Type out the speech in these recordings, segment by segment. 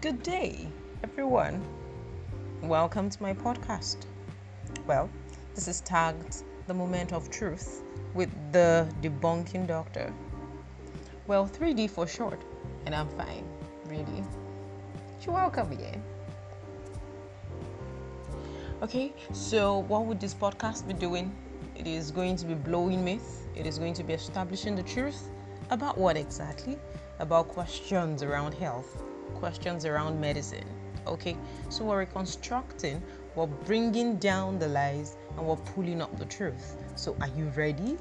Good day, everyone. Welcome to my podcast. Well, this is tagged The Moment of Truth with the Debunking Doctor. Well, 3D for short, and I'm fine, really. You're welcome again. Okay, so what would this podcast be doing? It is going to be blowing myth, it is going to be establishing the truth about what exactly? About questions around health questions around medicine. Okay, so we're reconstructing, we're bringing down the lies, and we're pulling up the truth. So, are you ready?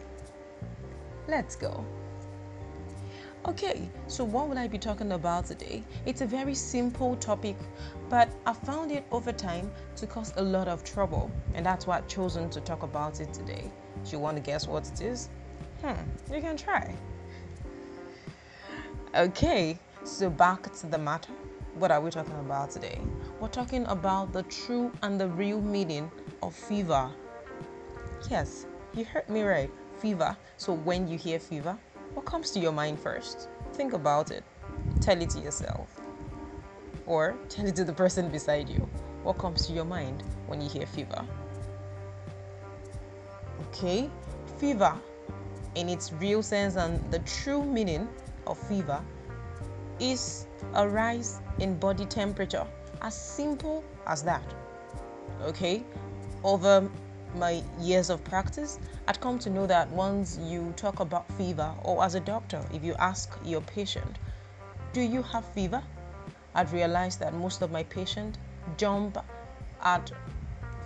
Let's go. Okay, so what will I be talking about today? It's a very simple topic, but I found it over time to cause a lot of trouble, and that's why I've chosen to talk about it today. Do you want to guess what it is? Hmm, you can try. Okay, so, back to the matter. What are we talking about today? We're talking about the true and the real meaning of fever. Yes, you heard me right. Fever. So, when you hear fever, what comes to your mind first? Think about it. Tell it to yourself. Or tell it to the person beside you. What comes to your mind when you hear fever? Okay, fever in its real sense and the true meaning of fever is a rise in body temperature. As simple as that. Okay? Over my years of practice, I'd come to know that once you talk about fever, or as a doctor, if you ask your patient, Do you have fever? I'd realize that most of my patients jump at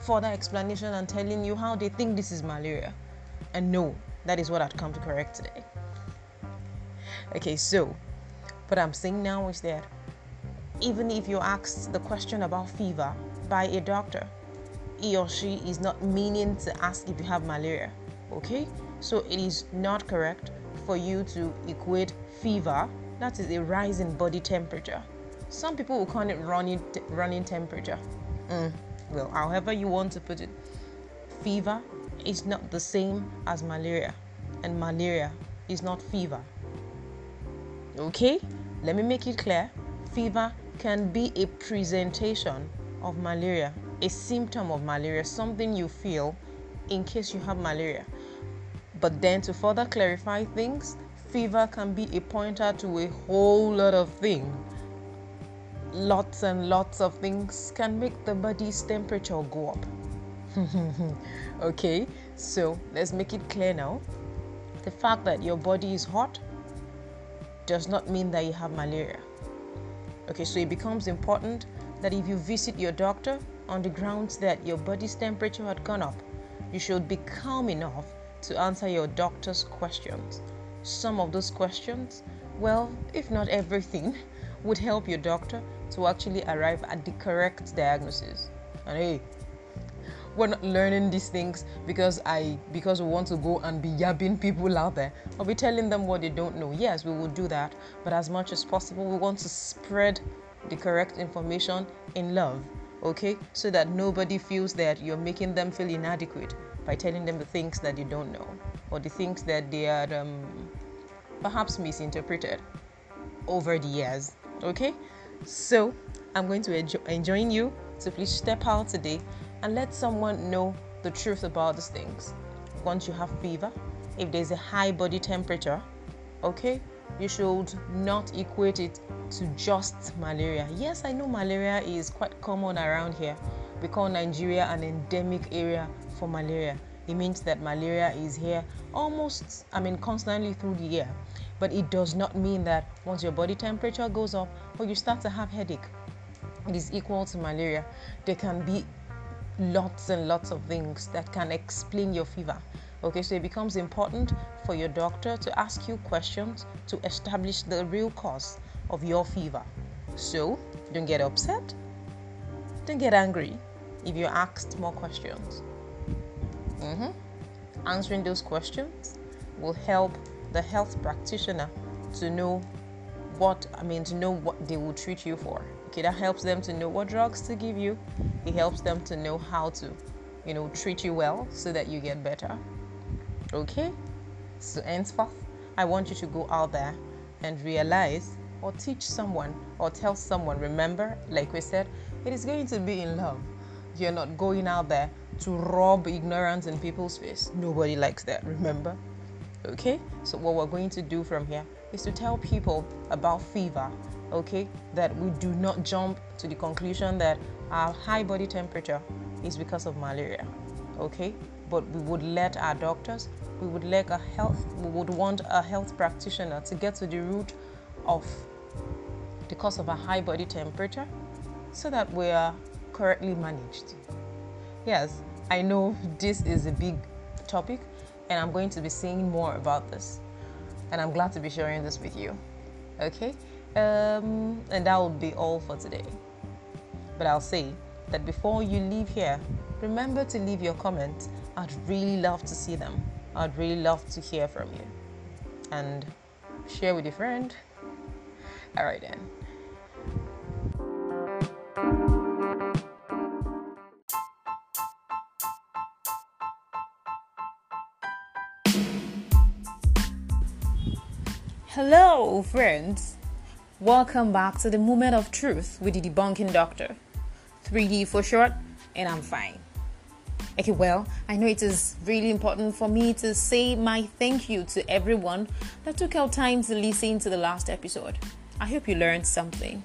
further explanation and telling you how they think this is malaria. And no, that is what I'd come to correct today. Okay, so what I'm saying now is that even if you ask the question about fever by a doctor, he or she is not meaning to ask if you have malaria. Okay? So it is not correct for you to equate fever, that is a rise in body temperature. Some people will call it running, running temperature. Mm, well, however you want to put it, fever is not the same as malaria, and malaria is not fever. Okay? Let me make it clear fever can be a presentation of malaria, a symptom of malaria, something you feel in case you have malaria. But then to further clarify things, fever can be a pointer to a whole lot of things. Lots and lots of things can make the body's temperature go up. okay, so let's make it clear now. The fact that your body is hot does not mean that you have malaria. Okay, so it becomes important that if you visit your doctor on the grounds that your body's temperature had gone up, you should be calm enough to answer your doctor's questions. Some of those questions, well, if not everything, would help your doctor to actually arrive at the correct diagnosis. And hey, we're not learning these things because I because we want to go and be yabbing people out there or be telling them what they don't know. Yes, we will do that, but as much as possible, we want to spread the correct information in love, okay? So that nobody feels that you're making them feel inadequate by telling them the things that they don't know or the things that they are um, perhaps misinterpreted over the years, okay? So I'm going to enjoy, enjoin you to please step out today and let someone know the truth about these things. Once you have fever, if there's a high body temperature, okay, you should not equate it to just malaria. Yes, I know malaria is quite common around here. We call Nigeria an endemic area for malaria. It means that malaria is here almost, I mean, constantly through the year. But it does not mean that once your body temperature goes up or you start to have headache, it is equal to malaria. There can be lots and lots of things that can explain your fever. Okay, so it becomes important for your doctor to ask you questions to establish the real cause of your fever. So don't get upset, don't get angry if you're asked more questions. Mm-hmm. Answering those questions will help the health practitioner to know what I mean to know what they will treat you for. Okay, that helps them to know what drugs to give you. It helps them to know how to, you know, treat you well so that you get better. Okay? So henceforth, I want you to go out there and realize or teach someone or tell someone, remember, like we said, it is going to be in love. You're not going out there to rub ignorance in people's face. Nobody likes that, remember? Okay? So, what we're going to do from here is to tell people about fever, okay? That we do not jump to the conclusion that our high body temperature is because of malaria, okay? But we would let our doctors, we would let a health, we would want a health practitioner to get to the root of the cause of a high body temperature so that we are correctly managed. Yes, I know this is a big topic and I'm going to be saying more about this. And I'm glad to be sharing this with you. Okay? Um, and that will be all for today. But I'll say that before you leave here, remember to leave your comments. I'd really love to see them. I'd really love to hear from you. And share with your friend. All right, then. Hello, friends. Welcome back to the moment of truth with the debunking doctor. 3D for short, and I'm fine. Okay, well, I know it is really important for me to say my thank you to everyone that took out time to listen to the last episode. I hope you learned something.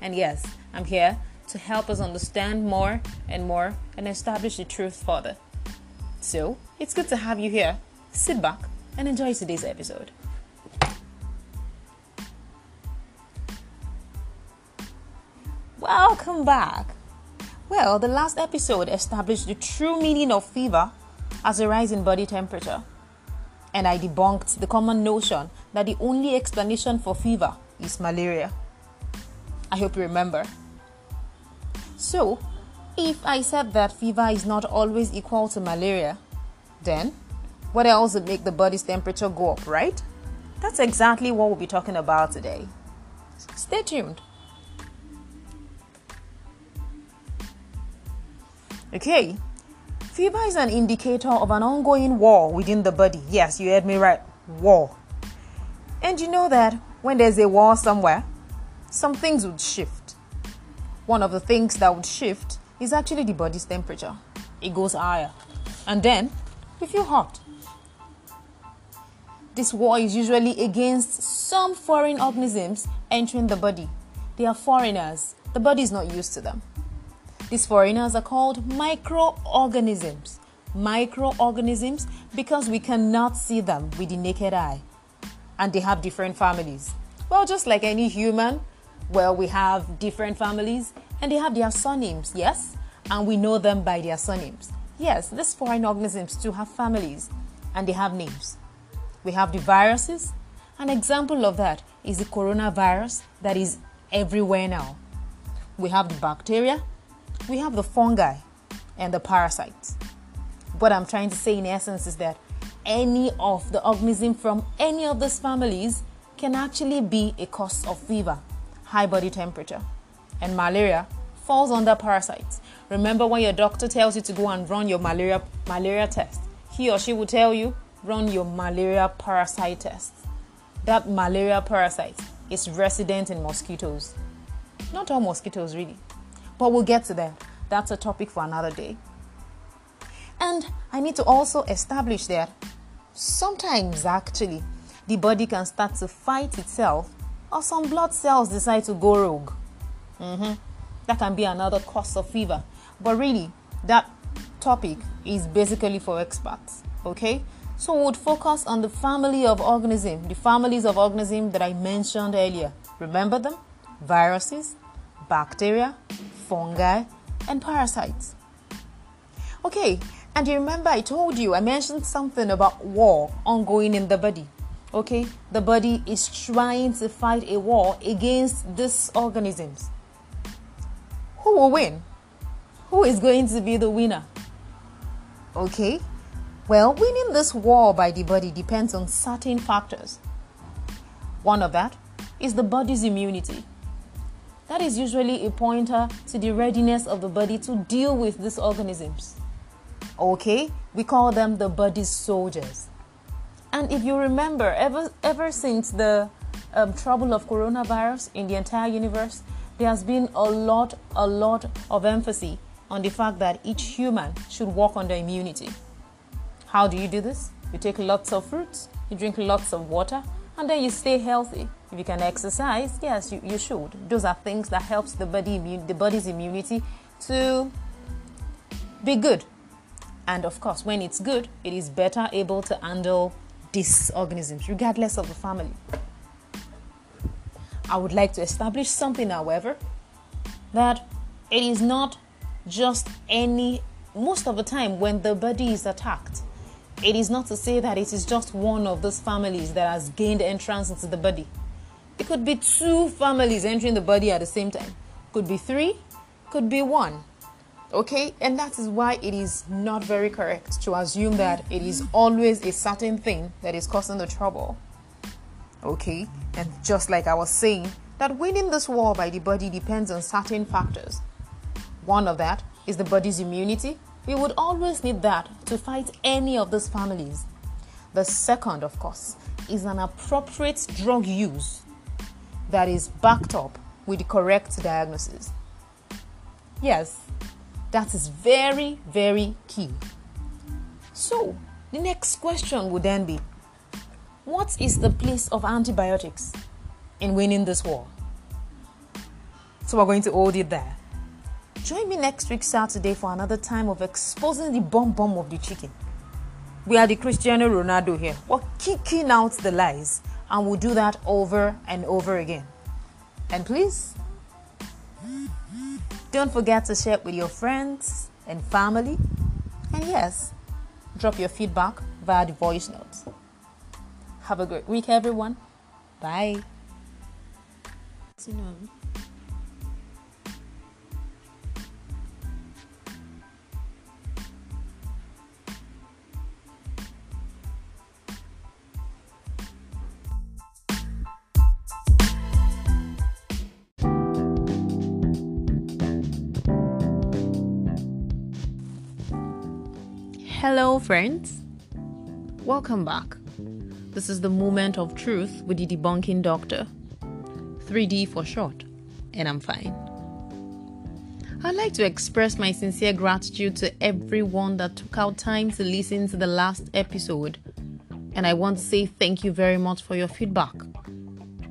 And yes, I'm here to help us understand more and more and establish the truth further. So, it's good to have you here. Sit back and enjoy today's episode. Welcome back. Well, the last episode established the true meaning of fever as a rise in body temperature. And I debunked the common notion that the only explanation for fever is malaria. I hope you remember. So, if I said that fever is not always equal to malaria, then what else would make the body's temperature go up, right? That's exactly what we'll be talking about today. Stay tuned. Okay, fever is an indicator of an ongoing war within the body. Yes, you heard me right. War. And you know that when there's a war somewhere, some things would shift. One of the things that would shift is actually the body's temperature. It goes higher. And then we feel hot. This war is usually against some foreign organisms entering the body. They are foreigners. The body is not used to them. These foreigners are called microorganisms. Microorganisms because we cannot see them with the naked eye. And they have different families. Well, just like any human, well, we have different families and they have their surnames, yes? And we know them by their surnames. Yes, these foreign organisms too have families and they have names. We have the viruses. An example of that is the coronavirus that is everywhere now. We have the bacteria we have the fungi and the parasites. What I'm trying to say in essence is that any of the organism from any of these families can actually be a cause of fever, high body temperature, and malaria falls under parasites. Remember when your doctor tells you to go and run your malaria malaria test, he or she will tell you run your malaria parasite test. That malaria parasite is resident in mosquitoes. Not all mosquitoes really. But we'll get to that. That's a topic for another day. And I need to also establish that sometimes actually the body can start to fight itself or some blood cells decide to go rogue. Mm-hmm. That can be another cause of fever. But really, that topic is basically for experts. Okay? So we would focus on the family of organisms, the families of organisms that I mentioned earlier. Remember them? Viruses, bacteria, fungi, and parasites. Okay, and you remember I told you, I mentioned something about war ongoing in the body. Okay, the body is trying to fight a war against these organisms. Who will win? Who is going to be the winner? Okay, well, winning this war by the body depends on certain factors. One of that is the body's immunity. That is usually a pointer to the readiness of the body to deal with these organisms. Okay, we call them the body's soldiers. And if you remember, ever ever since the um, trouble of coronavirus in the entire universe, there has been a lot, a lot of emphasis on the fact that each human should work on their immunity. How do you do this? You take lots of fruits, you drink lots of water, and then you stay healthy. If you can exercise, yes, you, you should. Those are things that helps the body the body's immunity to be good. And of course, when it's good, it is better able to handle these organisms, regardless of the family. I would like to establish something, however, that it is not just any, most of the time, when the body is attacked, it is not to say that it is just one of those families that has gained entrance into the body. It could be two families entering the body at the same time, could be three, could be one. Okay, and that is why it is not very correct to assume that it is always a certain thing that is causing the trouble. Okay, and just like I was saying, that winning this war by the body depends on certain factors. One of that is the body's immunity. We would always need that to fight any of those families. The second, of course, is an appropriate drug use that is backed up with the correct diagnosis. Yes, that is very, very key. So, the next question would then be What is the place of antibiotics in winning this war? So, we're going to hold it there. Join me next week, Saturday, for another time of exposing the bomb bomb of the chicken. We are the Cristiano Ronaldo here. We're kicking out the lies, and we'll do that over and over again. And please, don't forget to share it with your friends and family. And yes, drop your feedback via the voice notes. Have a great week, everyone. Bye. Hello, friends. Welcome back. This is the moment of truth with the debunking doctor. 3D for short, and I'm fine. I'd like to express my sincere gratitude to everyone that took out time to listen to the last episode. And I want to say thank you very much for your feedback.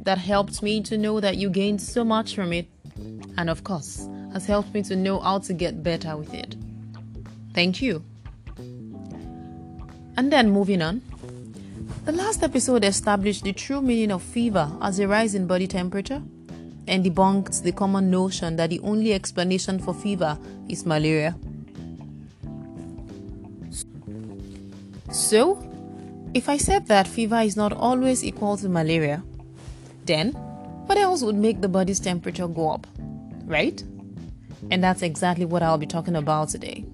That helped me to know that you gained so much from it, and of course, has helped me to know how to get better with it. Thank you. And then moving on. The last episode established the true meaning of fever as a rise in body temperature and debunked the common notion that the only explanation for fever is malaria. So, if I said that fever is not always equal to malaria, then what else would make the body's temperature go up? Right? And that's exactly what I'll be talking about today.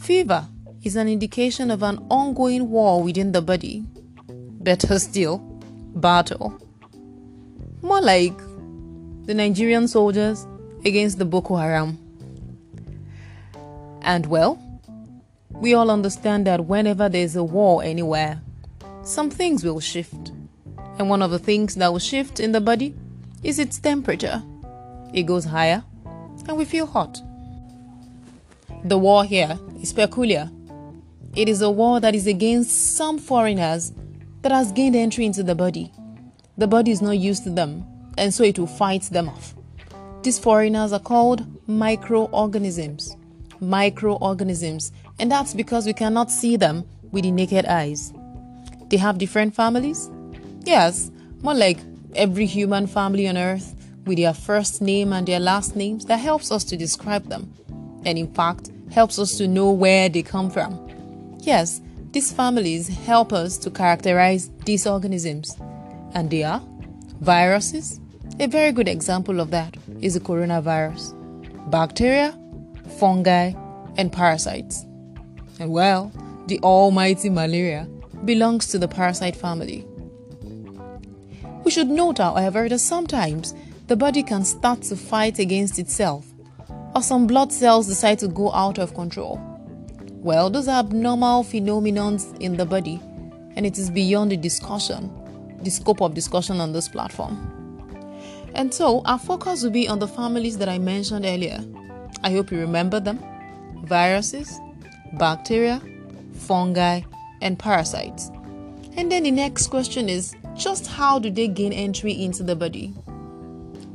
Fever is an indication of an ongoing war within the body. Better still, battle. More like the Nigerian soldiers against the Boko Haram. And well, we all understand that whenever there's a war anywhere, some things will shift. And one of the things that will shift in the body is its temperature. It goes higher, and we feel hot. The war here is peculiar it is a war that is against some foreigners that has gained entry into the body. The body is not used to them, and so it will fight them off. These foreigners are called microorganisms. Microorganisms, and that's because we cannot see them with the naked eyes. They have different families? Yes, more like every human family on earth with their first name and their last names that helps us to describe them, and in fact, helps us to know where they come from. Yes, these families help us to characterize these organisms, and they are viruses. A very good example of that is the coronavirus, bacteria, fungi, and parasites. And well, the almighty malaria belongs to the parasite family. We should note, however, that sometimes the body can start to fight against itself, or some blood cells decide to go out of control. Well, those are abnormal phenomena in the body, and it is beyond the discussion the scope of discussion on this platform. And so, our focus will be on the families that I mentioned earlier. I hope you remember them viruses, bacteria, fungi, and parasites. And then the next question is just how do they gain entry into the body?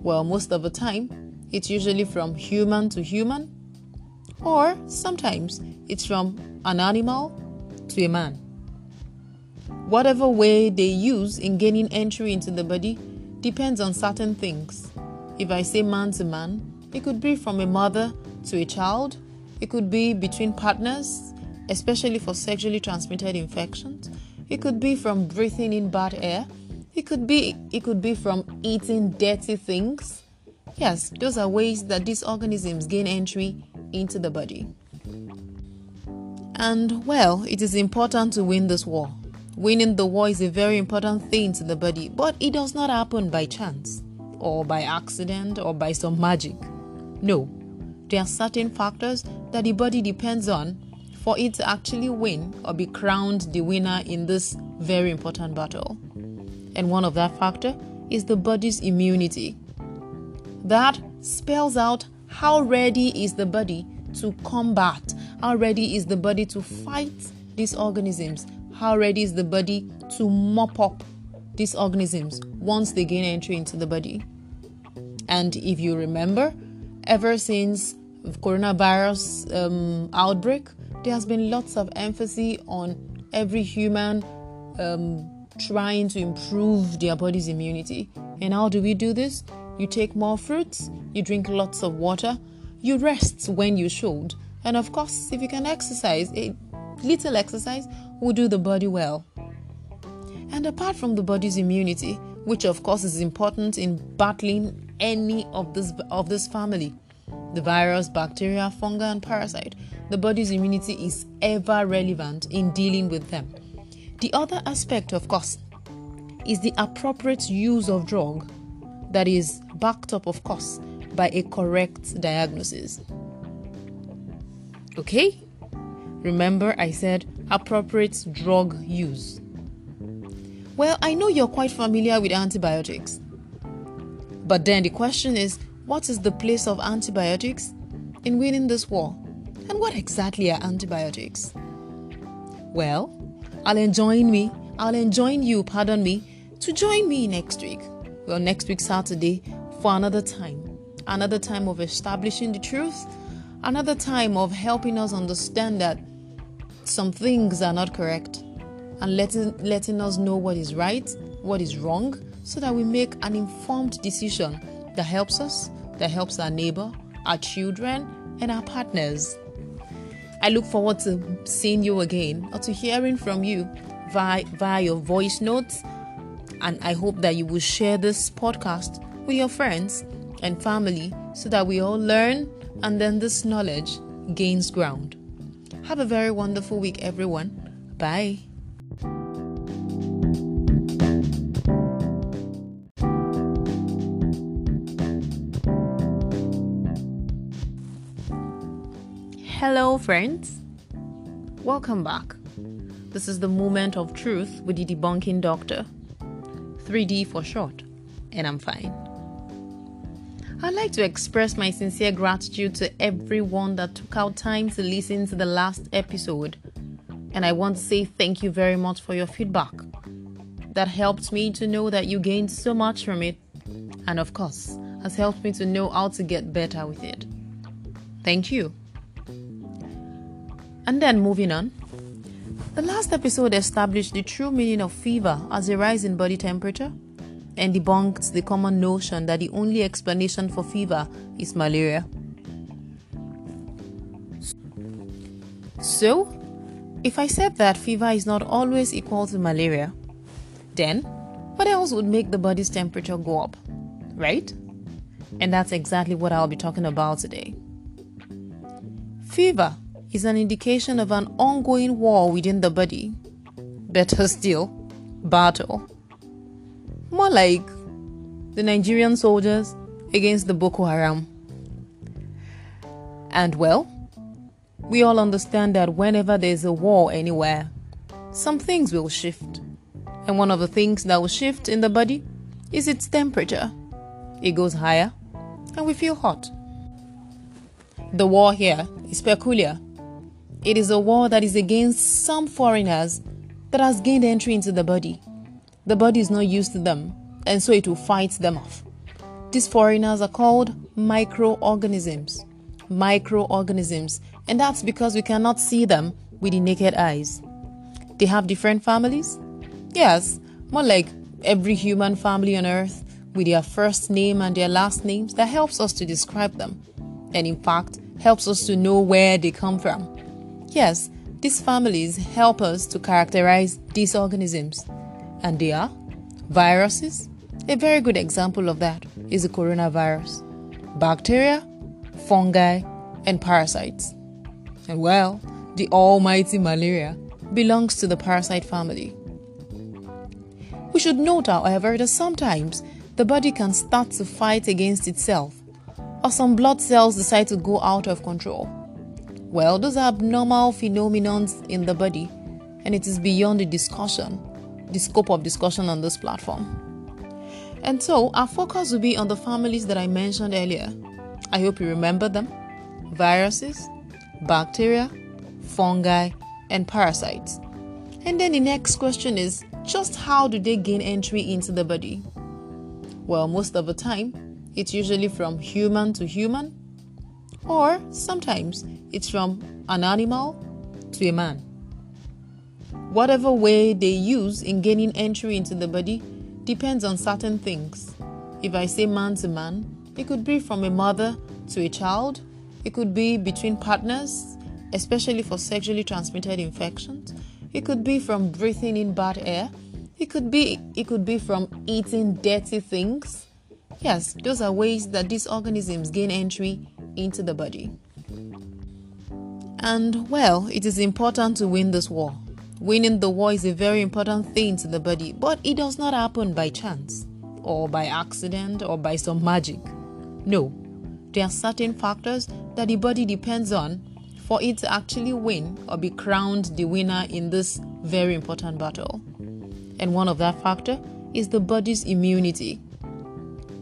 Well, most of the time, it's usually from human to human, or sometimes it's from an animal to a man. Whatever way they use in gaining entry into the body depends on certain things. If I say man to man, it could be from a mother to a child, it could be between partners, especially for sexually transmitted infections. It could be from breathing in bad air. It could be it could be from eating dirty things. Yes, those are ways that these organisms gain entry into the body. And well, it is important to win this war. Winning the war is a very important thing to the body, but it does not happen by chance or by accident or by some magic. No, there are certain factors that the body depends on for it to actually win or be crowned the winner in this very important battle. And one of that factor is the body's immunity. That spells out how ready is the body to combat, how ready is the body to fight these organisms, how ready is the body to mop up these organisms once they gain entry into the body. And if you remember, ever since coronavirus um, outbreak, there has been lots of emphasis on every human um, trying to improve their body's immunity. And how do we do this? You take more fruits, you drink lots of water, you rest when you should, and of course, if you can exercise, a little exercise will do the body well. And apart from the body's immunity, which of course is important in battling any of this of this family, the virus, bacteria, fungi, and parasite, the body's immunity is ever relevant in dealing with them. The other aspect, of course, is the appropriate use of drug that is backed up, of course, by a correct diagnosis. Okay? Remember, I said appropriate drug use. Well, I know you're quite familiar with antibiotics. But then the question is what is the place of antibiotics in winning this war? And what exactly are antibiotics? Well, I'll enjoin me, I'll enjoin you, pardon me, to join me next week. Well, next week, Saturday, for another time. Another time of establishing the truth, another time of helping us understand that some things are not correct and letting, letting us know what is right, what is wrong, so that we make an informed decision that helps us, that helps our neighbor, our children, and our partners. I look forward to seeing you again or to hearing from you via, via your voice notes. And I hope that you will share this podcast with your friends and family so that we all learn and then this knowledge gains ground. Have a very wonderful week, everyone. Bye. Hello, friends. Welcome back. This is the moment of truth with the debunking doctor. 3D for short, and I'm fine. I'd like to express my sincere gratitude to everyone that took out time to listen to the last episode. And I want to say thank you very much for your feedback. That helped me to know that you gained so much from it, and of course, has helped me to know how to get better with it. Thank you. And then moving on. The last episode established the true meaning of fever as a rise in body temperature and debunked the common notion that the only explanation for fever is malaria. So, if I said that fever is not always equal to malaria, then what else would make the body's temperature go up? Right? And that's exactly what I'll be talking about today. Fever is an indication of an ongoing war within the body. Better still, battle. More like the Nigerian soldiers against the Boko Haram. And well, we all understand that whenever there's a war anywhere, some things will shift. And one of the things that will shift in the body is its temperature. It goes higher and we feel hot. The war here is peculiar. It is a war that is against some foreigners that has gained entry into the body. The body is not used to them, and so it will fight them off. These foreigners are called microorganisms. Microorganisms, and that's because we cannot see them with the naked eyes. They have different families? Yes, more like every human family on earth with their first name and their last names that helps us to describe them, and in fact, helps us to know where they come from. Yes, these families help us to characterize these organisms, and they are viruses. A very good example of that is the coronavirus, bacteria, fungi, and parasites. And well, the almighty malaria belongs to the parasite family. We should note, however, that sometimes the body can start to fight against itself, or some blood cells decide to go out of control. Well, those are abnormal phenomena in the body, and it is beyond the discussion, the scope of discussion on this platform. And so, our focus will be on the families that I mentioned earlier. I hope you remember them viruses, bacteria, fungi, and parasites. And then the next question is just how do they gain entry into the body? Well, most of the time, it's usually from human to human, or sometimes it's from an animal to a man. Whatever way they use in gaining entry into the body depends on certain things. If I say man to man, it could be from a mother to a child, it could be between partners, especially for sexually transmitted infections. It could be from breathing in bad air it could be it could be from eating dirty things. Yes, those are ways that these organisms gain entry into the body. And well, it is important to win this war. Winning the war is a very important thing to the body, but it does not happen by chance or by accident or by some magic. No, there are certain factors that the body depends on for it to actually win or be crowned the winner in this very important battle. And one of that factor is the body's immunity.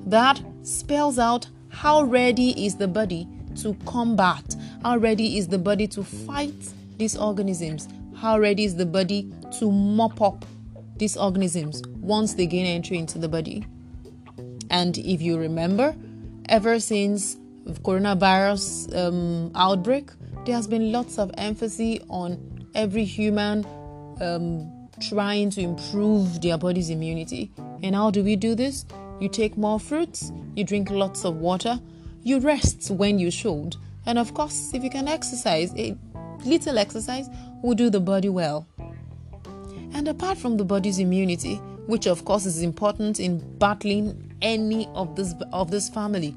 That spells out how ready is the body to combat, how ready is the body to fight these organisms, how ready is the body to mop up these organisms once they gain entry into the body. And if you remember, ever since coronavirus um, outbreak, there has been lots of emphasis on every human um, trying to improve their body's immunity. And how do we do this? You take more fruits, you drink lots of water, you rest when you should, and of course, if you can exercise, a little exercise will do the body well. And apart from the body's immunity, which of course is important in battling any of this of this family,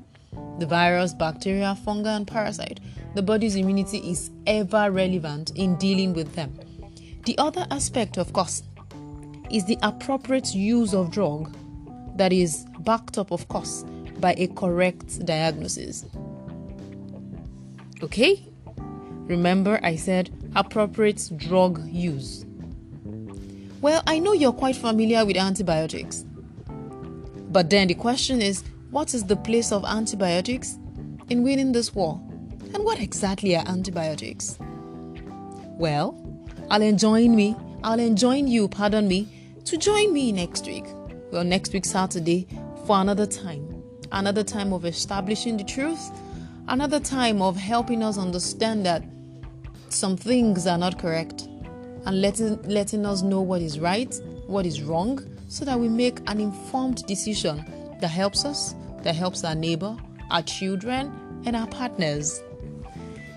the virus, bacteria, fungi, and parasite, the body's immunity is ever relevant in dealing with them. The other aspect, of course, is the appropriate use of drug that is backed up, of course, by a correct diagnosis. Okay? Remember, I said appropriate drug use. Well, I know you're quite familiar with antibiotics. But then the question is what is the place of antibiotics in winning this war? And what exactly are antibiotics? Well, I'll enjoin me, I'll enjoin you, pardon me, to join me next week. Well, next week, Saturday, for another time. Another time of establishing the truth, another time of helping us understand that some things are not correct and letting, letting us know what is right, what is wrong, so that we make an informed decision that helps us, that helps our neighbor, our children, and our partners.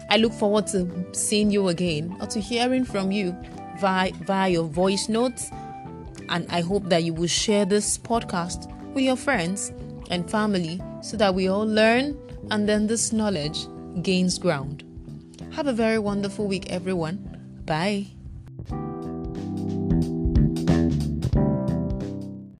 I look forward to seeing you again or to hearing from you via, via your voice notes. And I hope that you will share this podcast with your friends and family so that we all learn and then this knowledge gains ground. Have a very wonderful week, everyone. Bye.